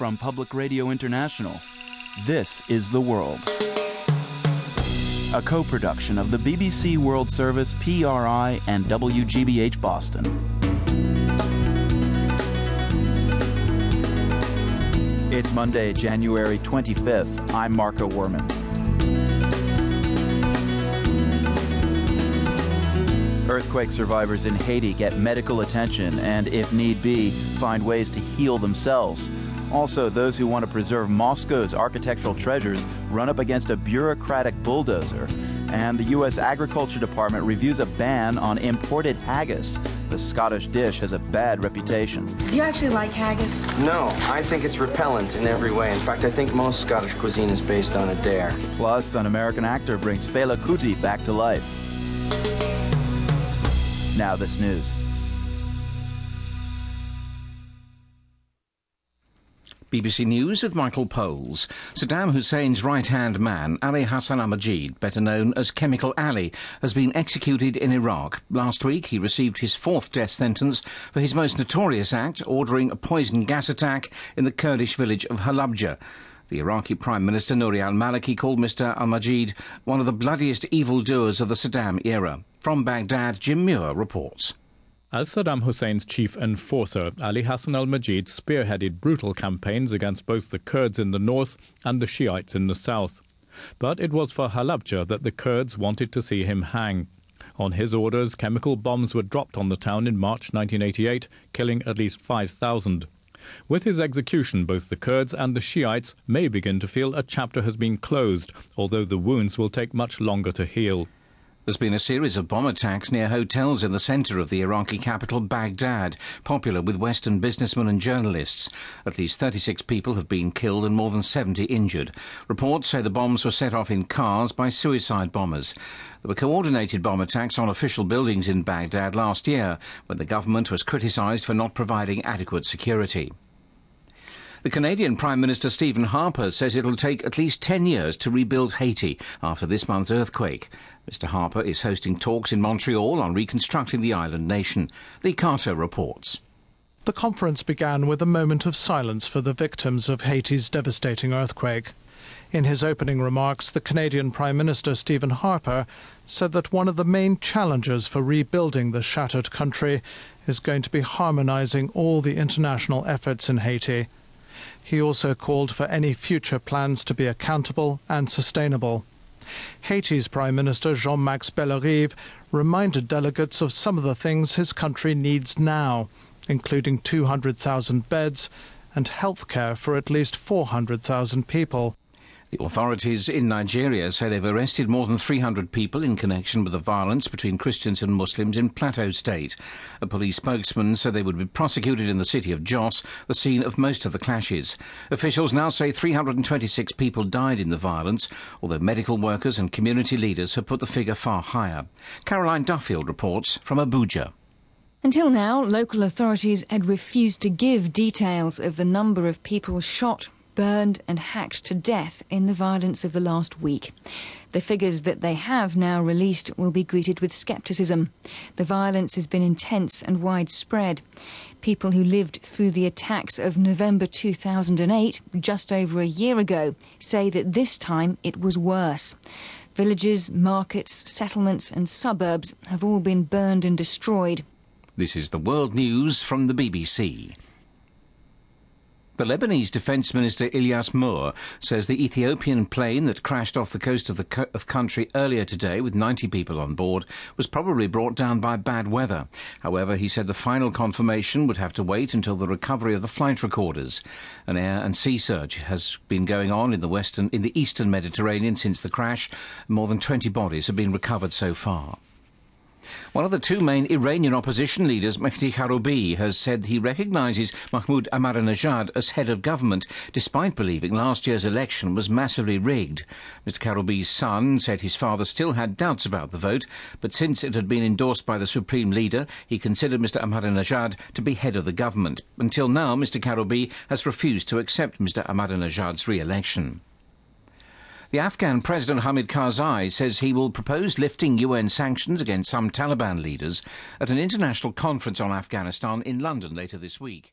from Public Radio International. This is The World. A co production of the BBC World Service, PRI, and WGBH Boston. It's Monday, January 25th. I'm Marco Werman. Earthquake survivors in Haiti get medical attention and, if need be, find ways to heal themselves. Also, those who want to preserve Moscow's architectural treasures run up against a bureaucratic bulldozer. And the U.S. Agriculture Department reviews a ban on imported haggis. The Scottish dish has a bad reputation. Do you actually like haggis? No, I think it's repellent in every way. In fact, I think most Scottish cuisine is based on a dare. Plus, an American actor brings Fela Kuti back to life. Now, this news. BBC News with Michael Poles. Saddam Hussein's right-hand man, Ali Hassan al-Majid, better known as Chemical Ali, has been executed in Iraq. Last week, he received his fourth death sentence for his most notorious act, ordering a poison gas attack in the Kurdish village of Halabja. The Iraqi Prime Minister Nouri al-Maliki called Mr al-Majid one of the bloodiest evildoers of the Saddam era. From Baghdad, Jim Muir reports. As Saddam Hussein's chief enforcer, Ali Hassan al-Majid spearheaded brutal campaigns against both the Kurds in the north and the Shiites in the south. But it was for Halabja that the Kurds wanted to see him hang. On his orders, chemical bombs were dropped on the town in March 1988, killing at least 5,000. With his execution, both the Kurds and the Shiites may begin to feel a chapter has been closed, although the wounds will take much longer to heal. There's been a series of bomb attacks near hotels in the centre of the Iraqi capital, Baghdad, popular with Western businessmen and journalists. At least 36 people have been killed and more than 70 injured. Reports say the bombs were set off in cars by suicide bombers. There were coordinated bomb attacks on official buildings in Baghdad last year, when the government was criticised for not providing adequate security. The Canadian Prime Minister Stephen Harper says it'll take at least 10 years to rebuild Haiti after this month's earthquake. Mr. Harper is hosting talks in Montreal on reconstructing the island nation. Lee Carter reports. The conference began with a moment of silence for the victims of Haiti's devastating earthquake. In his opening remarks, the Canadian Prime Minister Stephen Harper said that one of the main challenges for rebuilding the shattered country is going to be harmonizing all the international efforts in Haiti. He also called for any future plans to be accountable and sustainable. Haiti's Prime Minister Jean-Max Bellerive reminded delegates of some of the things his country needs now, including 200,000 beds and health care for at least 400,000 people. The authorities in Nigeria say they've arrested more than 300 people in connection with the violence between Christians and Muslims in Plateau State. A police spokesman said they would be prosecuted in the city of Jos, the scene of most of the clashes. Officials now say 326 people died in the violence, although medical workers and community leaders have put the figure far higher. Caroline Duffield reports from Abuja. Until now, local authorities had refused to give details of the number of people shot, burned and hacked to death in the violence of the last week. The figures that they have now released will be greeted with scepticism. The violence has been intense and widespread. People who lived through the attacks of November 2008, just over a year ago, say that this time it was worse. Villages, markets, settlements and suburbs have all been burned and destroyed. This is the World News from the BBC. The Lebanese Defence Minister Elias Murr says the Ethiopian plane that crashed off the coast of the co- of country earlier today with 90 people on board was probably brought down by bad weather. However, he said the final confirmation would have to wait until the recovery of the flight recorders. An air and sea search has been going on in the western in the eastern Mediterranean since the crash. More than 20 bodies have been recovered so far. One of the two main Iranian opposition leaders, Mehdi Karoubi, has said he recognizes Mahmoud Ahmadinejad as head of government, despite believing last year's election was massively rigged. Mr. Karoubi's son said his father still had doubts about the vote, but since it had been endorsed by the supreme leader, he considered Mr. Ahmadinejad to be head of the government. Until now, Mr. Karoubi has refused to accept Mr. Ahmadinejad's re-election. The Afghan President Hamid Karzai says he will propose lifting UN sanctions against some Taliban leaders at an international conference on Afghanistan in London later this week.